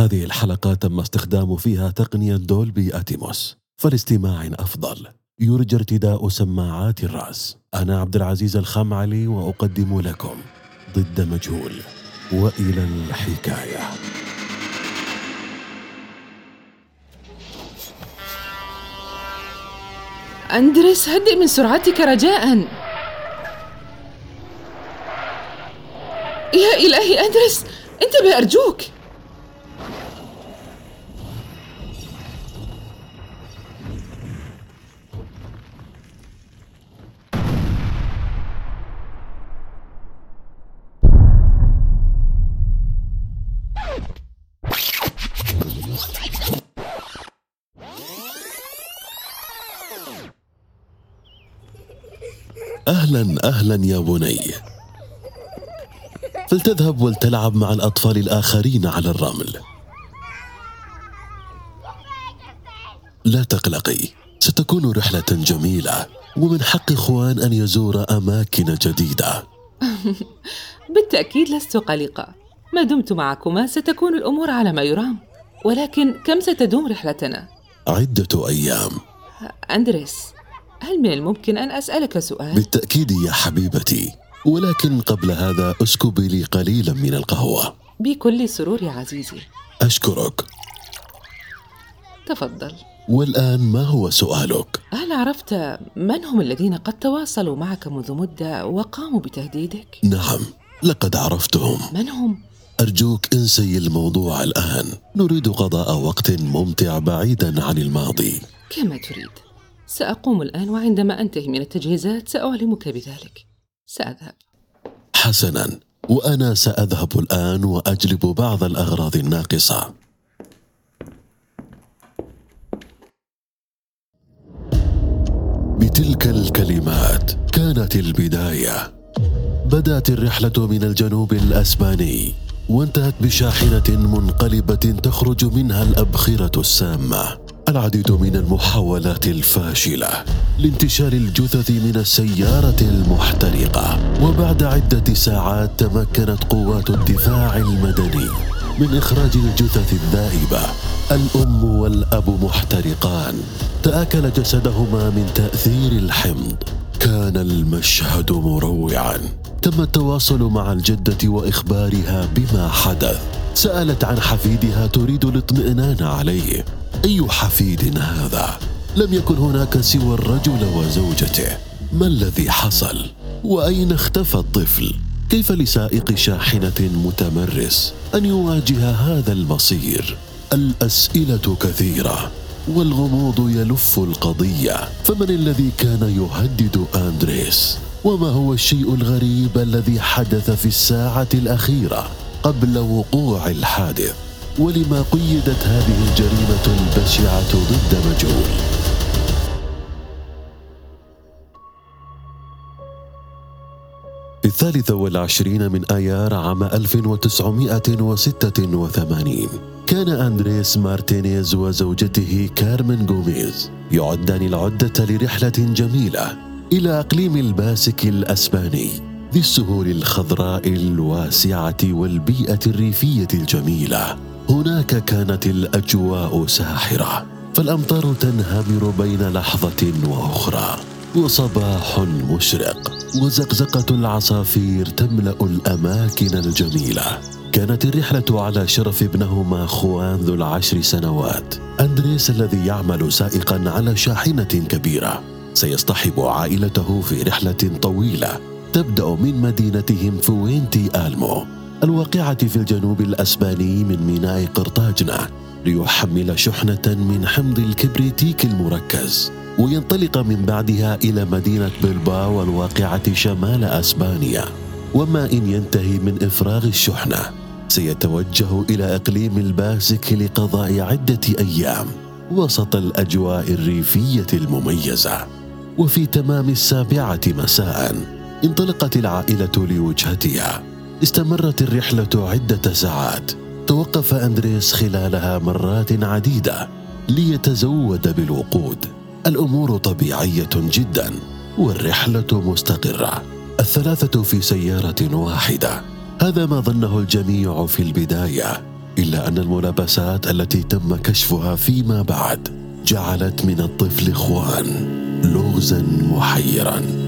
هذه الحلقة تم استخدام فيها تقنية دولبي أتيموس. فلاستماع أفضل. يرجى ارتداء سماعات الرأس. أنا عبد العزيز الخمعلي وأقدم لكم ضد مجهول وإلى الحكاية. أندريس هدئ من سرعتك رجاء. يا إلهي أندريس انتبه أرجوك أهلا أهلا يا بني. فلتذهب ولتلعب مع الأطفال الآخرين على الرمل. لا تقلقي ستكون رحلة جميلة ومن حق إخوان أن يزور أماكن جديدة. بالتأكيد لست قلقة. ما دمت معكما ستكون الأمور على ما يرام. ولكن كم ستدوم رحلتنا؟ عدة أيام. أندريس هل من الممكن أن أسألك سؤال؟ بالتأكيد يا حبيبتي ولكن قبل هذا اسكبي لي قليلا من القهوة بكل سرور يا عزيزي أشكرك تفضل والآن ما هو سؤالك؟ هل عرفت من هم الذين قد تواصلوا معك منذ مدة وقاموا بتهديدك؟ نعم لقد عرفتهم من هم؟ أرجوك انسي الموضوع الآن نريد قضاء وقت ممتع بعيدا عن الماضي كما تريد سأقوم الآن وعندما أنتهي من التجهيزات سأعلمك بذلك. سأذهب. حسنا. وأنا سأذهب الآن وأجلب بعض الأغراض الناقصة. بتلك الكلمات كانت البداية. بدأت الرحلة من الجنوب الأسباني وانتهت بشاحنة منقلبة تخرج منها الأبخرة السامة. العديد من المحاولات الفاشلة لانتشال الجثث من السيارة المحترقة. وبعد عدة ساعات تمكنت قوات الدفاع المدني من إخراج الجثث الذائبة. الأم والأب محترقان. تآكل جسدهما من تأثير الحمض. كان المشهد مروعا. تم التواصل مع الجدة وإخبارها بما حدث. سألت عن حفيدها تريد الاطمئنان عليه. أي حفيد هذا؟ لم يكن هناك سوى الرجل وزوجته ما الذي حصل؟ وأين اختفى الطفل؟ كيف لسائق شاحنة متمرس أن يواجه هذا المصير؟ الأسئلة كثيرة والغموض يلف القضية فمن الذي كان يهدد أندريس؟ وما هو الشيء الغريب الذي حدث في الساعة الأخيرة قبل وقوع الحادث؟ ولما قيدت هذه الجريمة البشعة ضد مجهول. في الثالث والعشرين من آيار عام 1986 كان أندريس مارتينيز وزوجته كارمن غوميز يعدان العدة لرحلة جميلة إلى أقليم الباسك الأسباني ذي السهول الخضراء الواسعة والبيئة الريفية الجميلة. هناك كانت الأجواء ساحرة فالأمطار تنهمر بين لحظة وأخرى وصباح مشرق وزقزقة العصافير تملأ الأماكن الجميلة. كانت الرحلة على شرف ابنهما خوان ذو العشر سنوات أندريس الذي يعمل سائقا على شاحنة كبيرة. سيصطحب عائلته في رحلة طويلة تبدأ من مدينتهم فوينتي آلمو. الواقعة في الجنوب الأسباني من ميناء قرطاجنة ليحمل شحنة من حمض الكبريتيك المركز وينطلق من بعدها إلى مدينة بلباو الواقعة شمال أسبانيا. وما إن ينتهي من إفراغ الشحنة سيتوجه إلى إقليم الباسك لقضاء عدة أيام وسط الأجواء الريفية المميزة. وفي تمام السابعة مساء انطلقت العائلة لوجهتها. استمرت الرحلة عدة ساعات. توقف أندريس خلالها مرات عديدة ليتزود بالوقود. الأمور طبيعية جدا والرحلة مستقرة. الثلاثة في سيارة واحدة. هذا ما ظنه الجميع في البداية إلا أن الملابسات التي تم كشفها فيما بعد جعلت من الطفل خوان لغزا محيرا.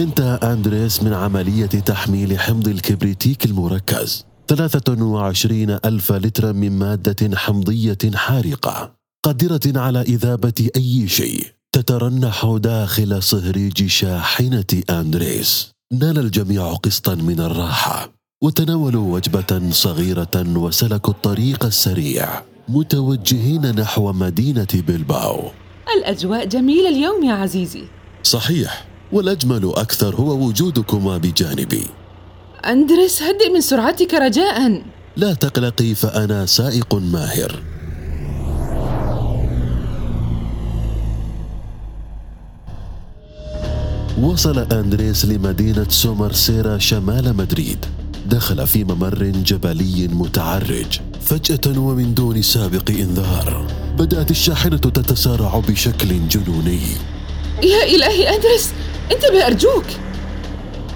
انتهى أندريس من عملية تحميل حمض الكبريتيك المركز. 23 ألف لترا من مادة حمضية حارقة قادرة على إذابة أي شيء تترنح داخل صهريج شاحنة أندريس. نال الجميع قسطا من الراحة وتناولوا وجبة صغيرة وسلكوا الطريق السريع متوجهين نحو مدينة بلباو الأجواء جميلة اليوم يا عزيزي. صحيح. والأجمل أكثر هو وجودكما بجانبي. أندريس هدئ من سرعتك رجاء. لا تقلقي فأنا سائق ماهر. وصل أندريس لمدينة سومرسيرا شمال مدريد. دخل في ممر جبلي متعرج فجأة ومن دون سابق إنذار. بدأت الشاحنة تتسارع بشكل جنوني. يا إلهي أندريس انتبه أرجوك.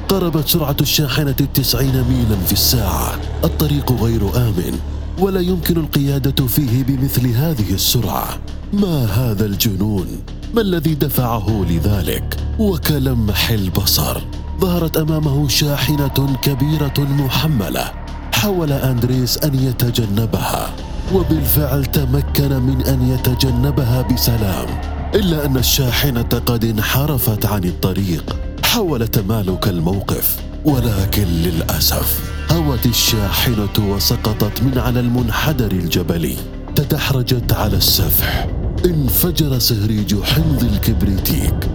قربت سرعة الشاحنة التسعين ميلا في الساعة. الطريق غير آمن ولا يمكن القيادة فيه بمثل هذه السرعة. ما هذا الجنون؟ ما الذي دفعه لذلك؟ وكلمح البصر. ظهرت أمامه شاحنة كبيرة محملة. حاول أندريس أن يتجنبها وبالفعل تمكن من أن يتجنبها بسلام. إلا أن الشاحنة قد انحرفت عن الطريق. حاول تمالك الموقف ولكن للأسف هوت الشاحنة وسقطت من على المنحدر الجبلي. تدحرجت على السفح. انفجر سهريج حمض الكبريتيك.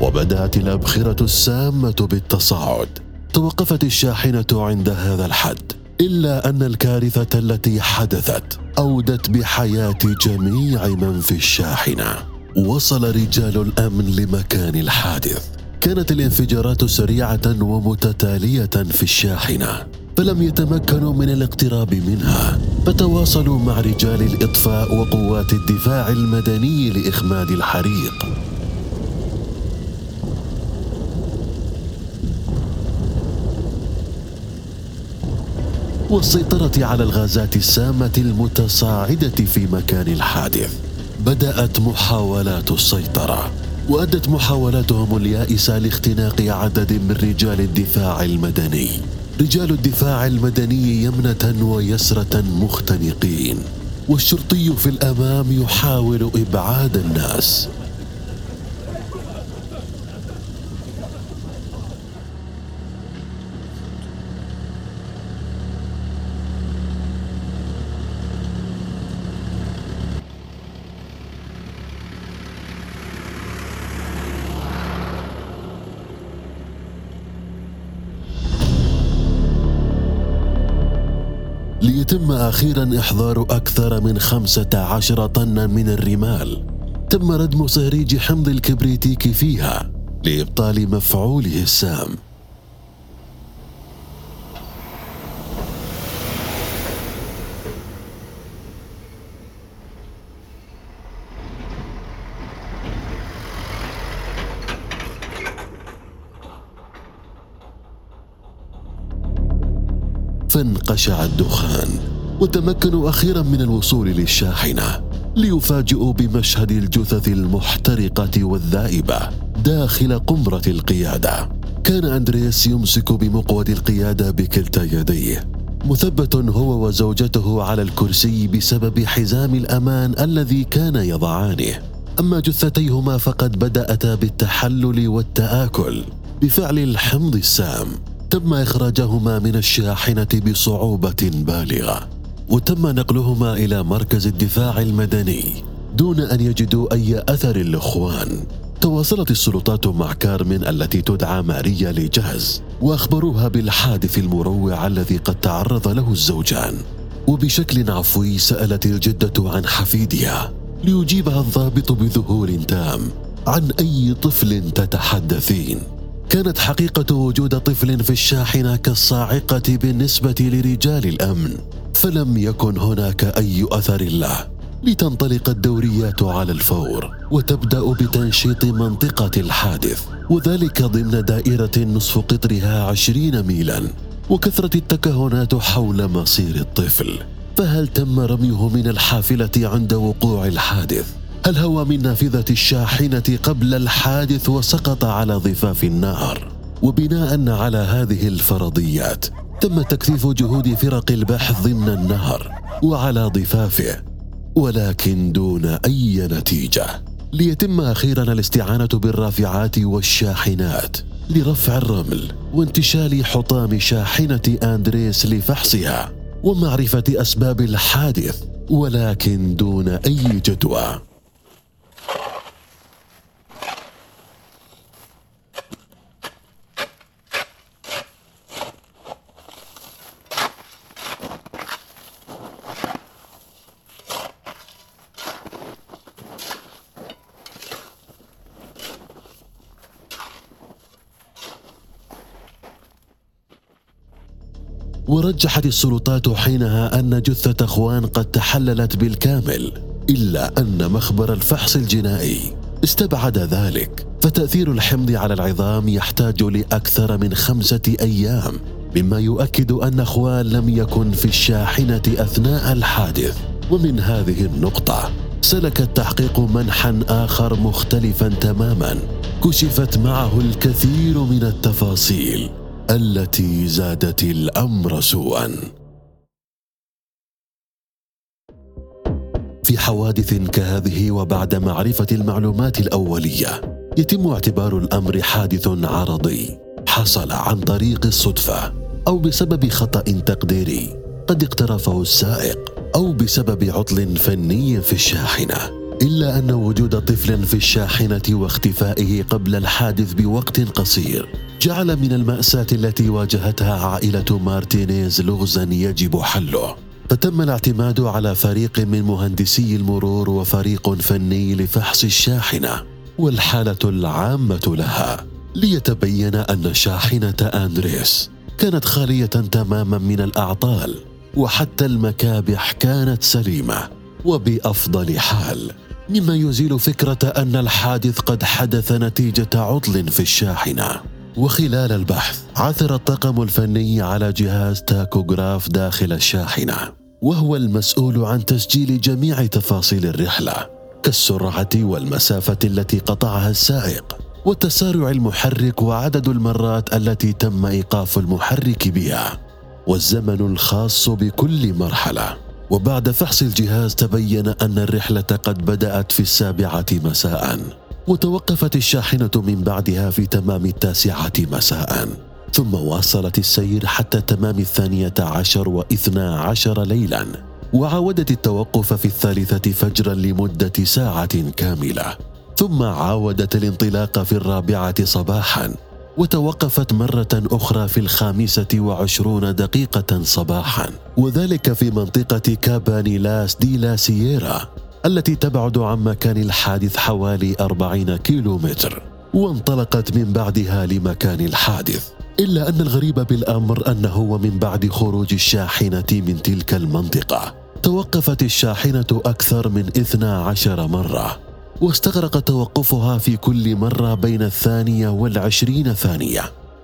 وبدأت الأبخرة السامة بالتصاعد. توقفت الشاحنة عند هذا الحد. إلا أن الكارثة التي حدثت أودت بحياة جميع من في الشاحنة. وصل رجال الأمن لمكان الحادث. كانت الانفجارات سريعة ومتتالية في الشاحنة. فلم يتمكنوا من الاقتراب منها. فتواصلوا مع رجال الإطفاء وقوات الدفاع المدني لإخماد الحريق. والسيطرة على الغازات السامة المتصاعدة في مكان الحادث. بدأت محاولات السيطرة، وأدت محاولاتهم اليائسة لاختناق عدد من رجال الدفاع المدني. رجال الدفاع المدني يمنة ويسرة مختنقين، والشرطي في الأمام يحاول إبعاد الناس. ليتم أخيرا إحضار أكثر من خمسة عشر طنا من الرمال. تم ردم صهريج حمض الكبريتيك فيها لإبطال مفعوله السام. فانقشع الدخان وتمكنوا أخيرا من الوصول للشاحنة ليفاجئوا بمشهد الجثث المحترقة والذائبة داخل قمرة القيادة. كان اندرياس يمسك بمقود القيادة بكلتا يديه مثبت هو وزوجته على الكرسي بسبب حزام الأمان الذي كان يضعانه. أما جثتيهما فقد بدأتا بالتحلل والتآكل بفعل الحمض السام. تم إخراجهما من الشاحنة بصعوبة بالغة وتم نقلهما إلى مركز الدفاع المدني دون أن يجدوا أي أثر للإخوان. تواصلت السلطات مع كارمن التي تدعى ماريا لجهز وأخبروها بالحادث المروع الذي قد تعرض له الزوجان. وبشكل عفوي سألت الجدة عن حفيدها ليجيبها الضابط بذهول تام عن أي طفل تتحدثين. كانت حقيقة وجود طفل في الشاحنة كالصاعقة بالنسبة لرجال الأمن فلم يكن هناك أي أثر له لتنطلق الدوريات على الفور وتبدأ بتنشيط منطقة الحادث وذلك ضمن دائرة نصف قطرها عشرين ميلا وكثرة التكهنات حول مصير الطفل فهل تم رميه من الحافلة عند وقوع الحادث؟ هل هو من نافذة الشاحنة قبل الحادث وسقط على ضفاف النهر؟ وبناء على هذه الفرضيات تم تكثيف جهود فرق البحث ضمن النهر وعلى ضفافه ولكن دون أي نتيجة ليتم أخيرا الاستعانة بالرافعات والشاحنات لرفع الرمل وانتشال حطام شاحنة أندريس لفحصها ومعرفة أسباب الحادث ولكن دون أي جدوى ورجحت السلطات حينها أن جثة أخوان قد تحللت بالكامل إلا أن مخبر الفحص الجنائي استبعد ذلك. فتأثير الحمض على العظام يحتاج لأكثر من خمسة أيام مما يؤكد أن أخوان لم يكن في الشاحنة أثناء الحادث. ومن هذه النقطة سلك التحقيق منحا آخر مختلفا تماما كشفت معه الكثير من التفاصيل. التي زادت الأمر سوءا. في حوادث كهذه وبعد معرفة المعلومات الأولية يتم اعتبار الأمر حادث عرضي حصل عن طريق الصدفة أو بسبب خطأ تقديري قد اقترفه السائق أو بسبب عطل فني في الشاحنة. إلا أن وجود طفل في الشاحنة واختفائه قبل الحادث بوقت قصير جعل من المأساة التي واجهتها عائلة مارتينيز لغزا يجب حله. فتم الاعتماد على فريق من مهندسي المرور وفريق فني لفحص الشاحنة والحالة العامة لها. ليتبين أن شاحنة أندريس كانت خالية تماما من الأعطال وحتى المكابح كانت سليمة وبأفضل حال. مما يزيل فكرة أن الحادث قد حدث نتيجة عطل في الشاحنة. وخلال البحث عثر الطاقم الفني على جهاز تاكوغراف داخل الشاحنة وهو المسؤول عن تسجيل جميع تفاصيل الرحلة كالسرعة والمسافة التي قطعها السائق وتسارع المحرك وعدد المرات التي تم إيقاف المحرك بها والزمن الخاص بكل مرحلة. وبعد فحص الجهاز تبين أن الرحلة قد بدأت في السابعة مساء. وتوقفت الشاحنة من بعدها في تمام التاسعة مساء ثم واصلت السير حتى تمام الثانية عشر واثنى عشر ليلا وعاودت التوقف في الثالثة فجرا لمدة ساعة كاملة. ثم عاودت الانطلاق في الرابعة صباحا وتوقفت مرة أخرى في الخامسة وعشرون دقيقة صباحا. وذلك في منطقة كابانيلاس دي لا سييرا. التي تبعد عن مكان الحادث حوالي أربعين كيلو متر وانطلقت من بعدها لمكان الحادث. إلا أن الغريب بالأمر أنه ومن بعد خروج الشاحنة من تلك المنطقة. توقفت الشاحنة أكثر من 12 مرة واستغرق توقفها في كل مرة بين الثانية والعشرين ثانية.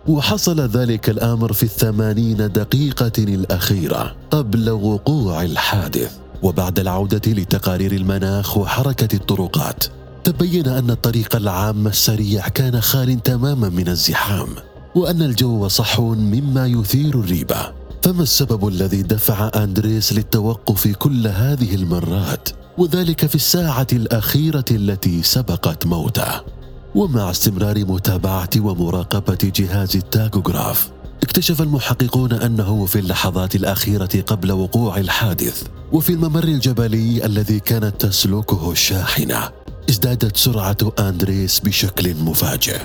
وحصل ذلك الأمر في الثمانين دقيقة الأخيرة قبل وقوع الحادث. وبعد العودة لتقارير المناخ وحركة الطرقات تبين أن الطريق العام السريع كان خال تماما من الزحام وأن الجو صحو مما يثير الريبة. فما السبب الذي دفع أندريس للتوقف كل هذه المرات؟ وذلك في الساعة الأخيرة التي سبقت موته. ومع استمرار متابعة ومراقبة جهاز التاكوغراف اكتشف المحققون أنه في اللحظات الأخيرة قبل وقوع الحادث وفي الممر الجبلي الذي كانت تسلكه الشاحنه ازدادت سرعة أندريس بشكل مفاجئ.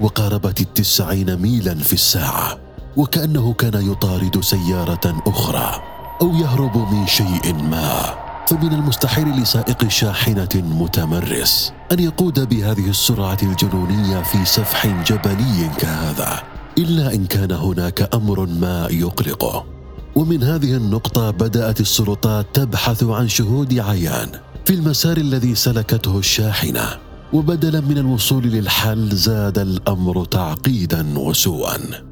وقاربت التسعين ميلا في الساعة وكأنه كان يطارد سيارة أخرى. أو يهرب من شيء ما فمن المستحيل لسائق شاحنة متمرس أن يقود بهذه السرعة الجنونية في سفح جبلي كهذا إلا إن كان هناك أمر ما يقلقه. ومن هذه النقطة بدأت السلطات تبحث عن شهود عيان في المسار الذي سلكته الشاحنة وبدلا من الوصول للحل زاد الأمر تعقيدا وسوءا.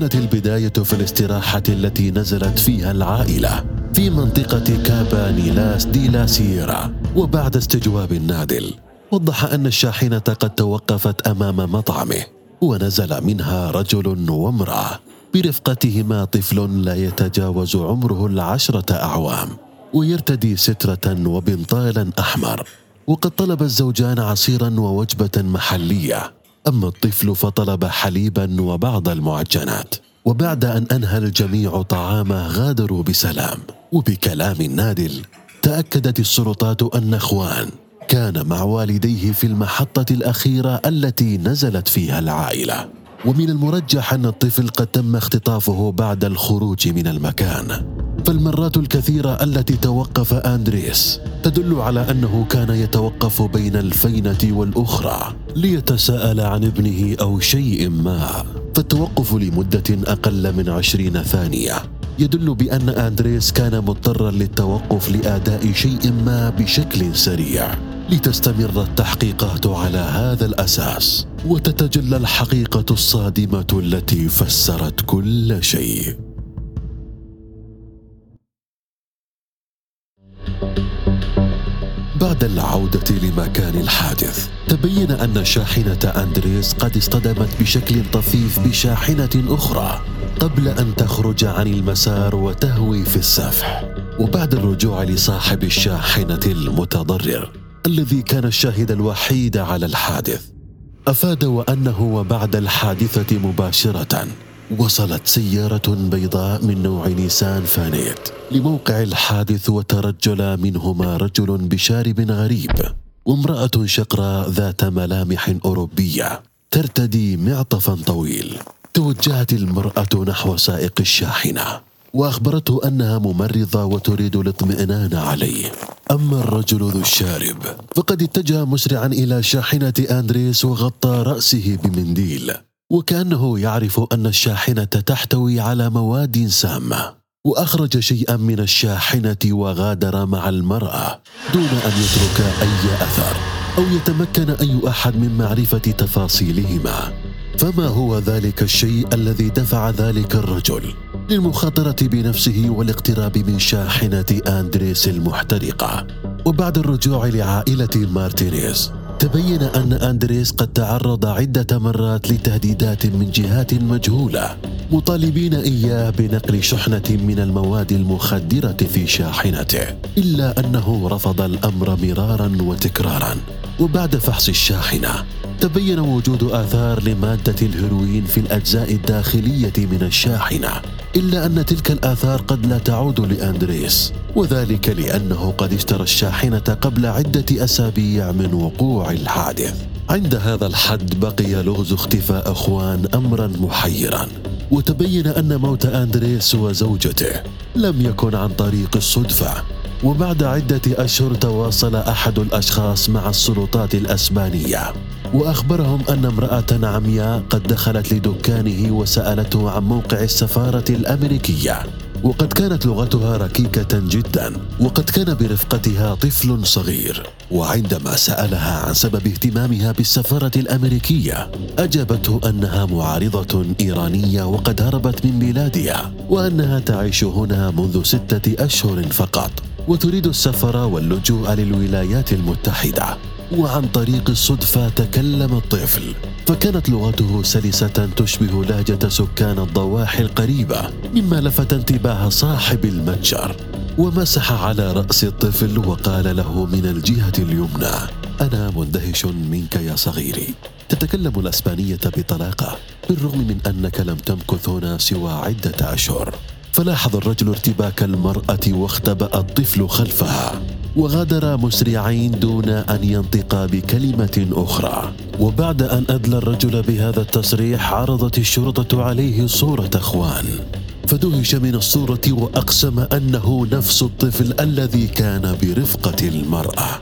كانت البداية في الاستراحة التي نزلت فيها العائلة في منطقة كابانيلاس دي لا سيرا وبعد استجواب النادل وضح أن الشاحنة قد توقفت أمام مطعمه ونزل منها رجل وامرأة برفقتهما طفل لا يتجاوز عمره العشرة أعوام ويرتدي سترة وبنطالا أحمر وقد طلب الزوجان عصيرا ووجبة محلية. أما الطفل فطلب حليبا وبعض المعجنات وبعد أن أنهى الجميع طعامه غادروا بسلام. وبكلام نادل تأكدت السلطات أن أخوان كان مع والديه في المحطة الأخيرة التي نزلت فيها العائلة. ومن المرجح أن الطفل قد تم اختطافه بعد الخروج من المكان. فالمرات الكثيرة التي توقف أندريس تدل على أنه كان يتوقف بين الفينة والأخرى ليتساءل عن ابنه أو شيء ما. فالتوقف لمدة أقل من عشرين ثانية يدل بأن أندريس كان مضطرا للتوقف لأداء شيء ما بشكل سريع لتستمر التحقيقات على هذا الأساس. وتتجلى الحقيقة الصادمة التي فسرت كل شيء. بعد العودة لمكان الحادث تبين أن شاحنة أندريس قد اصطدمت بشكل طفيف بشاحنة أخرى قبل أن تخرج عن المسار وتهوي في السفح. وبعد الرجوع لصاحب الشاحنة المتضرر الذي كان الشاهد الوحيد على الحادث أفاد وأنه وبعد الحادثة مباشرة وصلت سيارة بيضاء من نوع نيسان فانيت لموقع الحادث وترجل منهما رجل بشارب غريب وامرأة شقراء ذات ملامح أوروبية ترتدي معطفا طويل. توجهت المرأة نحو سائق الشاحنة وأخبرته أنها ممرضة وتريد الاطمئنان عليه. أما الرجل ذو الشارب فقد اتجه مسرعا إلى شاحنة أندريس وغطى رأسه بمنديل. وكأنه يعرف أن الشاحنة تحتوي على مواد سامة وأخرج شيئا من الشاحنة وغادر مع المرأة دون أن يترك أي أثر أو يتمكن أي أحد من معرفة تفاصيلهما. فما هو ذلك الشيء الذي دفع ذلك الرجل؟ للمخاطرة بنفسه والاقتراب من شاحنة أندريس المحترقة. وبعد الرجوع لعائلة مارتينيز تبين أن أندريس قد تعرض عدة مرات لتهديدات من جهات مجهولة. مطالبين إياه بنقل شحنة من المواد المخدرة في شاحنته إلا أنه رفض الأمر مرارا وتكرارا. وبعد فحص الشاحنة تبين وجود آثار لمادة الهيروين في الأجزاء الداخلية من الشاحنة. إلا أن تلك الآثار قد لا تعود لأندريس وذلك لأنه قد اشترى الشاحنة قبل عدة أسابيع من وقوع الحادث. عند هذا الحد بقي لغز اختفاء أخوان أمرا محيرا وتبين أن موت أندريس وزوجته لم يكن عن طريق الصدفة. وبعد عدة أشهر تواصل أحد الأشخاص مع السلطات الأسبانية وأخبرهم أن امرأة عمياء قد دخلت لدكانه وسألته عن موقع السفارة الأمريكية وقد كانت لغتها ركيكة جدا وقد كان برفقتها طفل صغير. وعندما سألها عن سبب اهتمامها بالسفارة الأمريكية أجابته أنها معارضة إيرانية وقد هربت من بلادها وأنها تعيش هنا منذ ستة أشهر فقط. وتريد السفر واللجوء للولايات المتحدة وعن طريق الصدفة تكلم الطفل. فكانت لغته سلسة تشبه لهجة سكان الضواحي القريبة مما لفت انتباه صاحب المتجر. ومسح على رأس الطفل وقال له من الجهة اليمنى أنا مندهش منك يا صغيري. تتكلم الأسبانية بطلاقة بالرغم من أنك لم تمكث هنا سوى عدة أشهر. فلاحظ الرجل ارتباك المرأة واختبأ الطفل خلفها وغادر مسرعين دون أن ينطقا بكلمة أخرى. وبعد أن أدلى الرجل بهذا التصريح عرضت الشرطة عليه صورة أخوان. فدهش من الصورة وأقسم أنه نفس الطفل الذي كان برفقة المرأة.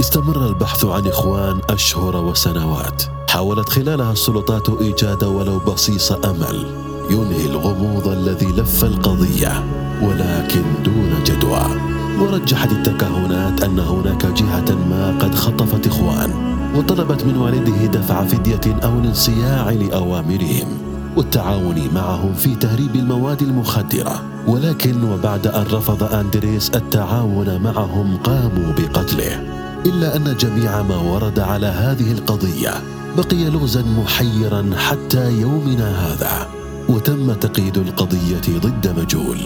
استمر البحث عن إخوان أشهر وسنوات. حاولت خلالها السلطات إيجاد ولو بصيص أمل. ينهي الغموض الذي لف القضية ولكن دون جدوى. ورجحت التكهنات أن هناك جهة ما قد خطفت إخوان وطلبت من والده دفع فدية أو الانصياع لأوامرهم. والتعاون معهم في تهريب المواد المخدرة. ولكن وبعد أن رفض أندريس التعاون معهم قاموا بقتله. إلا أن جميع ما ورد على هذه القضية بقي لغزا محيرا حتى يومنا هذا وتم تقييد القضية ضد مجهول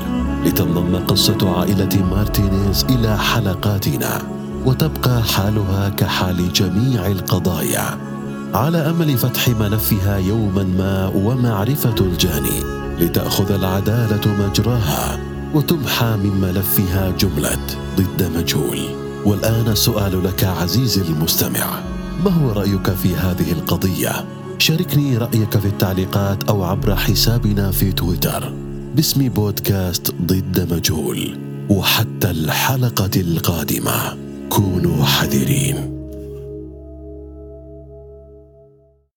لتنضم قصة عائلة مارتينيز إلى حلقاتنا وتبقى حالها كحال جميع القضايا. على أمل فتح ملفها يوما ما ومعرفة الجاني لتأخذ العدالة مجراها وتمحى من ملفها جملة ضد مجهول. والآن السؤال لك عزيزي المستمع. ما هو رأيك في هذه القضية؟ شاركني رأيك في التعليقات أو عبر حسابنا في تويتر. باسم بودكاست ضد مجهول. وحتى الحلقة القادمة. كونوا حذرين.